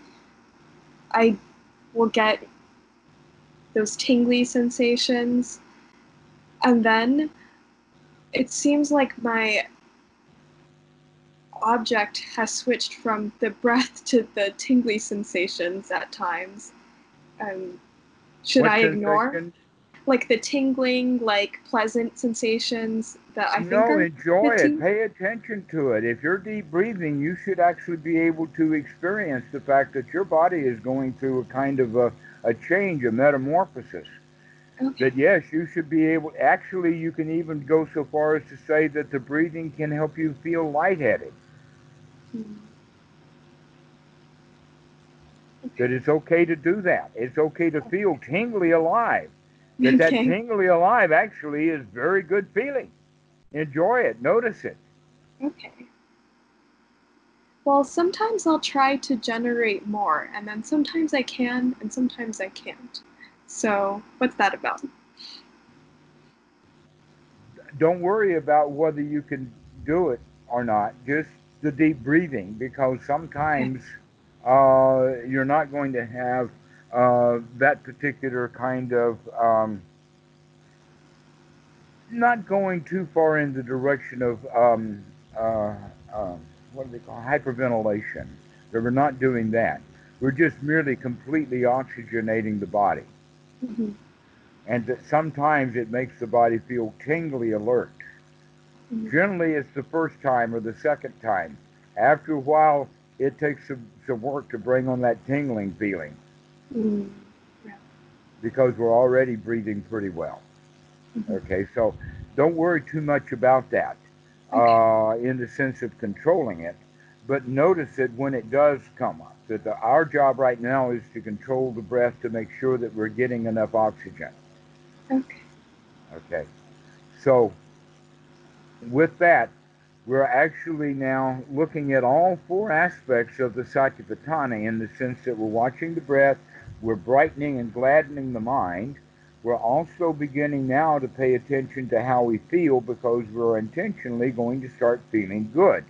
I will get those tingly sensations. And then it seems like my object has switched from the breath to the tingly sensations at times. Um, should What I ignore? sensations? Like the tingling, like pleasant sensations that I think no, are enjoy the ting- it. Pay attention to it. If you're deep breathing, you should actually be able to experience the fact that your body is going through a kind of a, a change, a metamorphosis. Okay. That yes, you should be able. Actually, you can even go so far as to say that the breathing can help you feel lightheaded. Hmm. That it's okay to do that. It's okay to feel tingly alive. That that tingly alive actually is very good feeling. Enjoy it. Notice it. Okay. Well, sometimes I'll try to generate more, and then sometimes I can, and sometimes I can't. So, what's that about? don't worry about whether you can do it or not. Just the deep breathing, because sometimes uh, you're not going to have uh, that particular kind of um, not going too far in the direction of um, uh, um what do they call hyperventilation. That we're not doing that. We're just merely completely oxygenating the body hmm and that sometimes it makes the body feel tingly alert. Mhm. Generally, it's the first time or the second time. After a while, it takes some, some work to bring on that tingling feeling Mm. because we're already breathing pretty well. Mhm. Okay, so don't worry too much about that uh, in the sense of controlling it, but notice it when it does come up. That the, our job right now is to control the breath to make sure that we're getting enough oxygen. Okay. Okay. So, with that, we're actually now looking at all four aspects of the Satipatthana in the sense that we're watching the breath, we're brightening and gladdening the mind. We're also beginning now to pay attention to how we feel because we're intentionally going to start feeling good.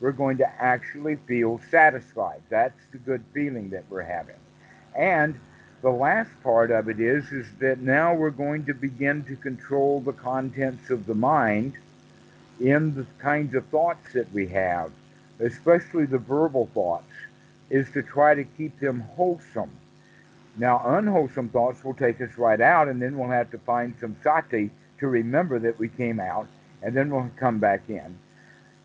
We're going to actually feel satisfied. That's the good feeling that we're having. And the last part of it is is that now we're going to begin to control the contents of the mind in the kinds of thoughts that we have especially the verbal thoughts is to try to keep them wholesome now unwholesome thoughts will take us right out and then we'll have to find some sati to remember that we came out and then we'll come back in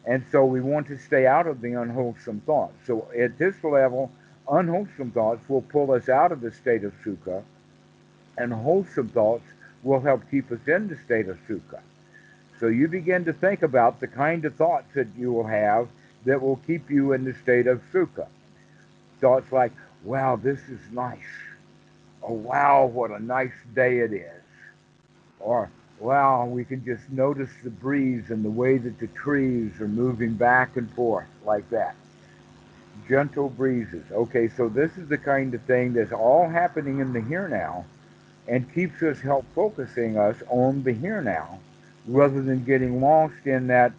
and so we want to stay out of the unwholesome thoughts so at this level unwholesome thoughts will pull us out of the state of sukha, and wholesome thoughts will help keep us in the state of sukha. So you begin to think about the kind of thoughts that you will have that will keep you in the state of sukha. Thoughts like, wow, this is nice. Or wow, what a nice day it is. Or wow, we can just notice the breeze and the way that the trees are moving back and forth like that gentle breezes. Okay, so this is the kind of thing that's all happening in the here now and keeps us help focusing us on the here now rather than getting lost in that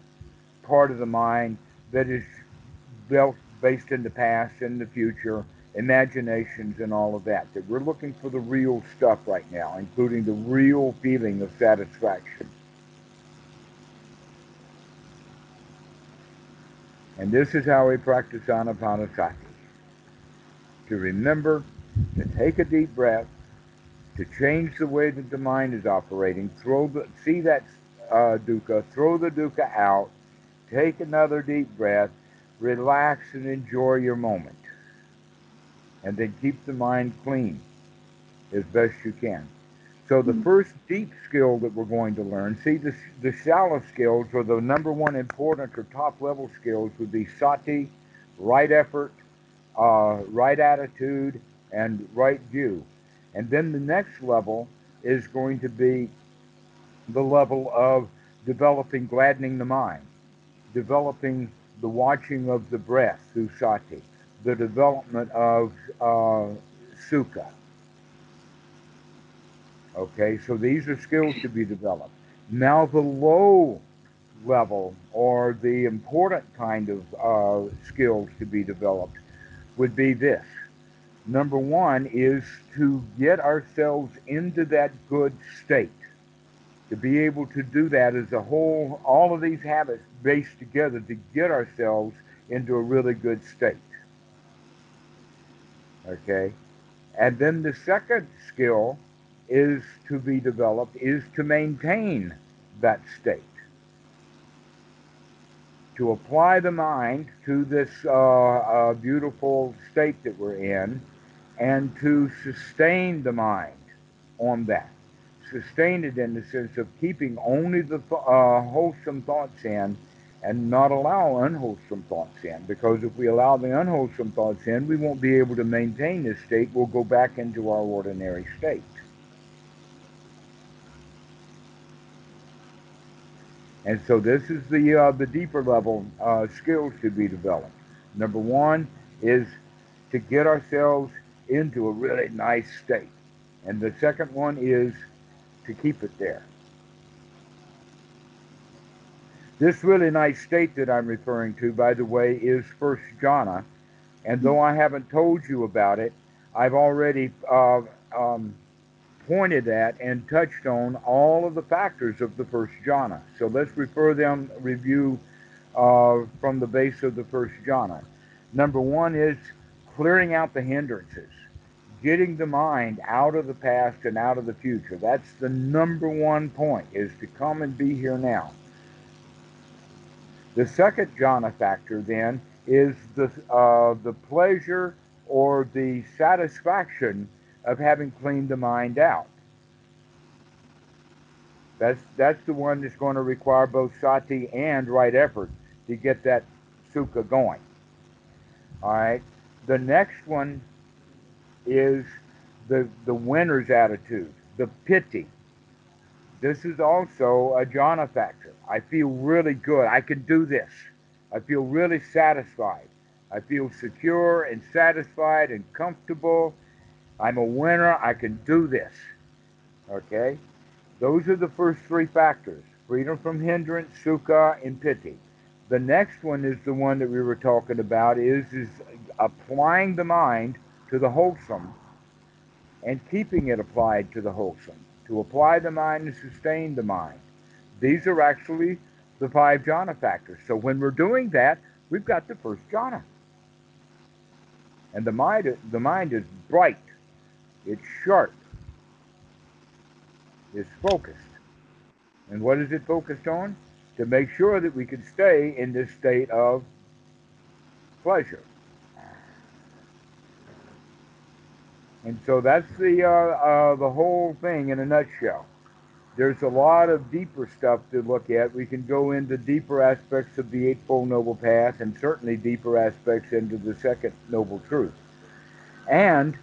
part of the mind that is built based in the past and the future, imaginations and all of that. That we're looking for the real stuff right now, including the real feeling of satisfaction. And this is how we practice Anapanasati. To remember to take a deep breath, to change the way that the mind is operating, throw the, see that uh, dukkha, throw the dukkha out, take another deep breath, relax and enjoy your moment. And then keep the mind clean as best you can. So the first deep skill that we're going to learn, see the, the shallow skills or the number one important or top level skills would be sati, right effort, uh, right attitude, and right view. And then the next level is going to be the level of developing gladdening the mind, developing the watching of the breath through sati, the development of uh, sukha. Okay, so these are skills to be developed. Now, the low level or the important kind of uh, skills to be developed would be this. Number one is to get ourselves into that good state. To be able to do that as a whole, all of these habits based together to get ourselves into a really good state. Okay? And then the second skill is to be developed is to maintain that state. To apply the mind to this uh, uh, beautiful state that we're in and to sustain the mind on that. Sustain it in the sense of keeping only the uh, wholesome thoughts in and not allow unwholesome thoughts in. Because if we allow the unwholesome thoughts in, we won't be able to maintain this state. We'll go back into our ordinary state. And so this is the uh, the deeper level uh, skills to be developed. Number one is to get ourselves into a really nice state, and the second one is to keep it there. This really nice state that I'm referring to, by the way, is first jhana, and though I haven't told you about it, I've already uh, um, pointed at and touched on all of the factors of the first jhana. So let's refer them, review uh, from the base of the first jhana. Number one is clearing out the hindrances, getting the mind out of the past and out of the future. That's the number one point, is to come and be here now. The second jhana factor then is the, uh, the pleasure or the satisfaction of having cleaned the mind out. That's that's the one that's going to require both sati and right effort to get that sukha going. All right. The next one is the the winner's attitude, the piti. This is also a jhana factor. I feel really good. I can do this. I feel really satisfied. I feel secure and satisfied and comfortable I'm a winner. I can do this. Okay? Those are the first three factors freedom from hindrance, sukha, and piti. The next one is the one that we were talking about is, is applying the mind to the wholesome and keeping it applied to the wholesome. To apply the mind and sustain the mind. These are actually the five jhana factors. So when we're doing that, we've got the first jhana. And the mind, the mind is bright it's sharp. It's focused. And what is it focused on? To make sure that we can stay in this state of pleasure. And so that's the uh, uh, the whole thing in a nutshell. There's a lot of deeper stuff to look at. We can go into deeper aspects of the Eightfold Noble Path and certainly deeper aspects into the Second Noble Truth. And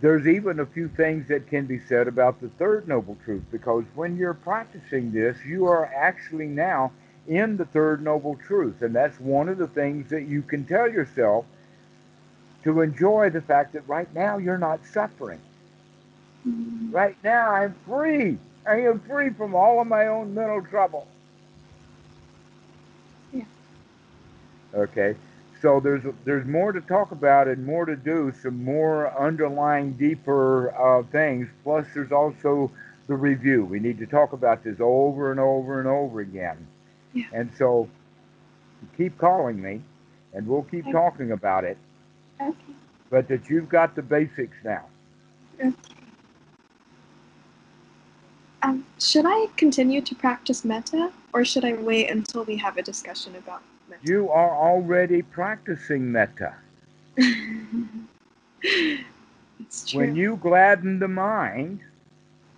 there's even a few things that can be said about the third noble truth because when you're practicing this, you are actually now in the third noble truth. And that's one of the things that you can tell yourself to enjoy the fact that right now you're not suffering. Mm-hmm. Right now I'm free. I am free from all of my own mental trouble. Yeah. Okay. So there's there's more to talk about and more to do, some more underlying deeper uh, things. Plus, there's also the review. We need to talk about this over and over and over again. Yeah. And so, keep calling me, and we'll keep okay. talking about it. Okay. But that you've got the basics now. Okay. Um, should I continue to practice metta, or should I wait until we have a discussion about you are already practicing metta. it's true. When you gladden the mind,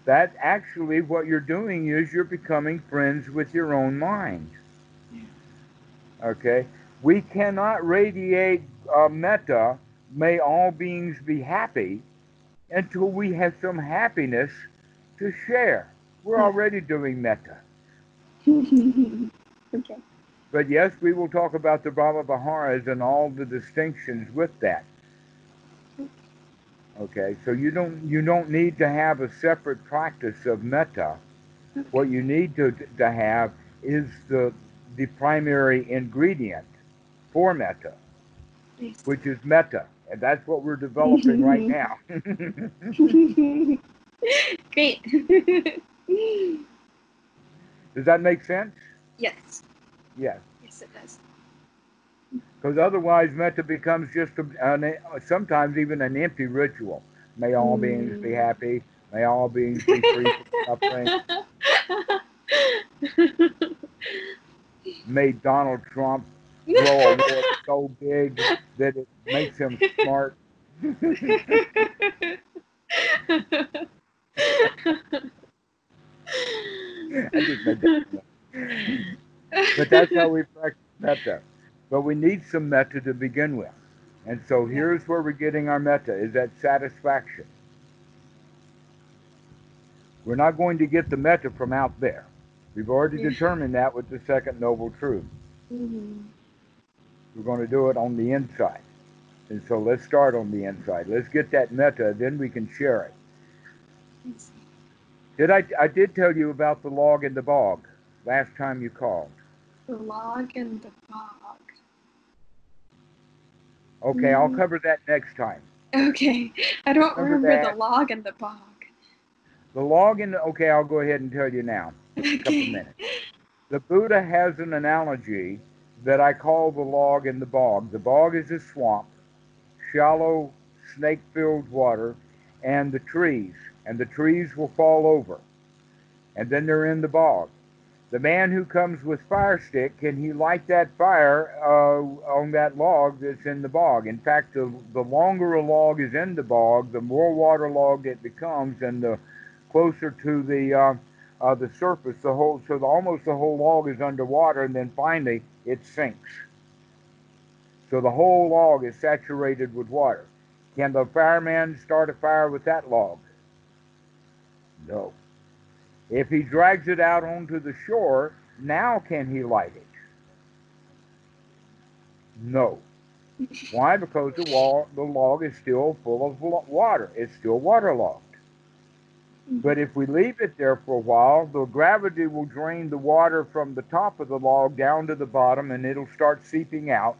that actually what you're doing is you're becoming friends with your own mind. Okay? We cannot radiate uh, metta, may all beings be happy, until we have some happiness to share. We're already doing metta. okay. But yes, we will talk about the Brahma Viharas and all the distinctions with that. Okay, so you don't you don't need to have a separate practice of metta. Okay. What you need to to have is the the primary ingredient for metta, Nice. which is metta, and that's what we're developing right now. Great. Does that make sense? yes. Yes. Yes, it does. Because otherwise, metta becomes just a, an, sometimes even an empty ritual. May all beings be Mm. happy. May all beings be free from suffering. May Donald Trump grow a so big that it makes him smart. I just made that up. But that's how we practice metta. But we need some metta to begin with. And so here's where we're getting our metta is that satisfaction. We're not going to get the metta from out there. We've already Yeah. determined that with the second noble truth. Mhm. We're going to do it on the inside. And so let's start on the inside. Let's get that metta, then we can share it. Yes. Did I I did tell you about the log in the bog last time you called. The log and the bog. Okay, I'll Mm. cover that next time. Okay. I don't Remember remember, that. the log and the bog. The log in the okay, I'll go ahead and tell you now. A couple Okay. minutes. The Buddha has an analogy that I call the log in the bog. The bog is a swamp, shallow, snake filled water, and the trees. And the trees will fall over. And then they're in the bog. The man who comes with fire stick, can he light that fire uh, on that log that's in the bog? In fact, the, the longer a log is in the bog, the more waterlogged it becomes, and the closer to the uh, uh, the surface, the whole so the, almost the whole log is underwater, and then finally it sinks. So the whole log is saturated with water. Can the fireman start a fire with that log? No. If he drags it out onto the shore, now can he light it? No. Why? Because the wall, the log is still full of water. It's still waterlogged. But if we leave it there for a while, the gravity will drain the water from the top of the log down to the bottom and it'll start seeping out,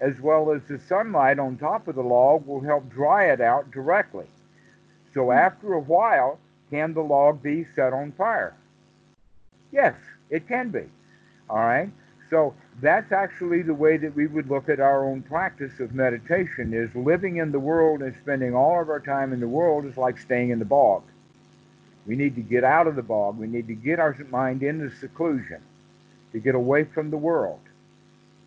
as well as the sunlight on top of the log will help dry it out directly. So after a while, can the log be set on fire? Yes, it can be. All right? So that's actually the way that we would look at our own practice of meditation is living in the world and spending all of our time in the world is like staying in the bog. We need to get out of the bog. We need to get our mind into seclusion, to get away from the world.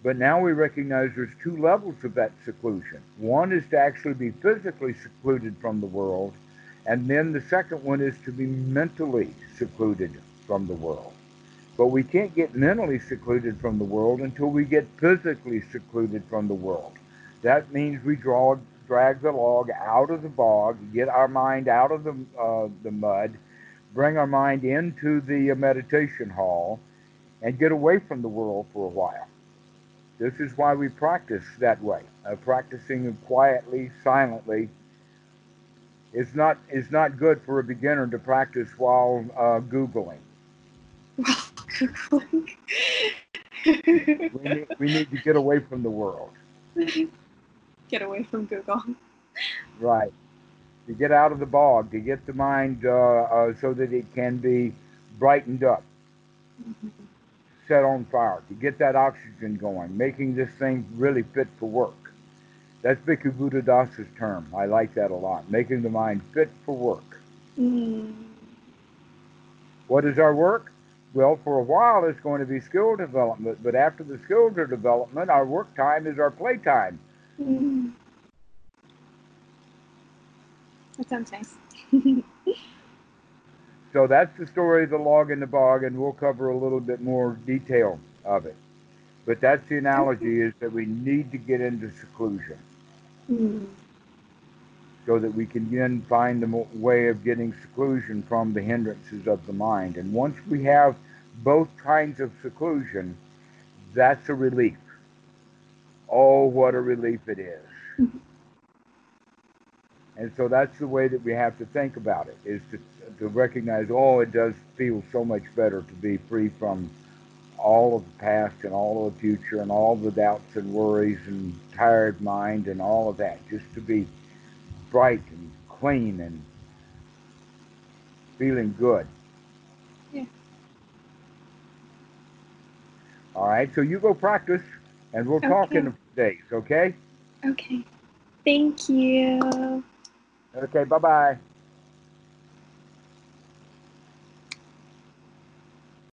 But now we recognize there's two levels of that seclusion. One is to actually be physically secluded from the world, and then the second one is to be mentally secluded from the world. But we can't get mentally secluded from the world until we get physically secluded from the world. That means we draw, drag the log out of the bog, get our mind out of the, uh, the mud, bring our mind into the uh, meditation hall, and get away from the world for a while. This is why we practice that way. Uh, practicing quietly, silently, is not is not good for a beginner to practice while uh, googling. We need, we need to get away from the world, Get away from Google. right? To get out of the bog, to get the mind uh, uh, so that it can be brightened up, set on fire, to get that oxygen going, making this thing really fit for work. That's Bhikkhu Buddhadasa's term. I like that a lot. Making the mind fit for work. Mm. What is our work? Well, for a while it's going to be skill development, but after the skill development, our work time is our play time. Mm. That sounds nice. So that's the story of the log and the bog, and we'll cover a little bit more detail of it. But that's the analogy is that we need to get into seclusion Mm. so that we can then find the mo- way of getting seclusion from the hindrances of the mind. And once we have both kinds of seclusion, that's a relief. Oh, what a relief it is. Mhm. And so that's the way that we have to think about it is to, to recognize, oh, it does feel so much better to be free from all of the past and all of the future and all the doubts and worries and tired mind and all of that. Just to be bright and clean and feeling good. Yeah. All right, so you go practice and we'll talk in a few days, okay? Okay. Thank you. Okay, bye bye.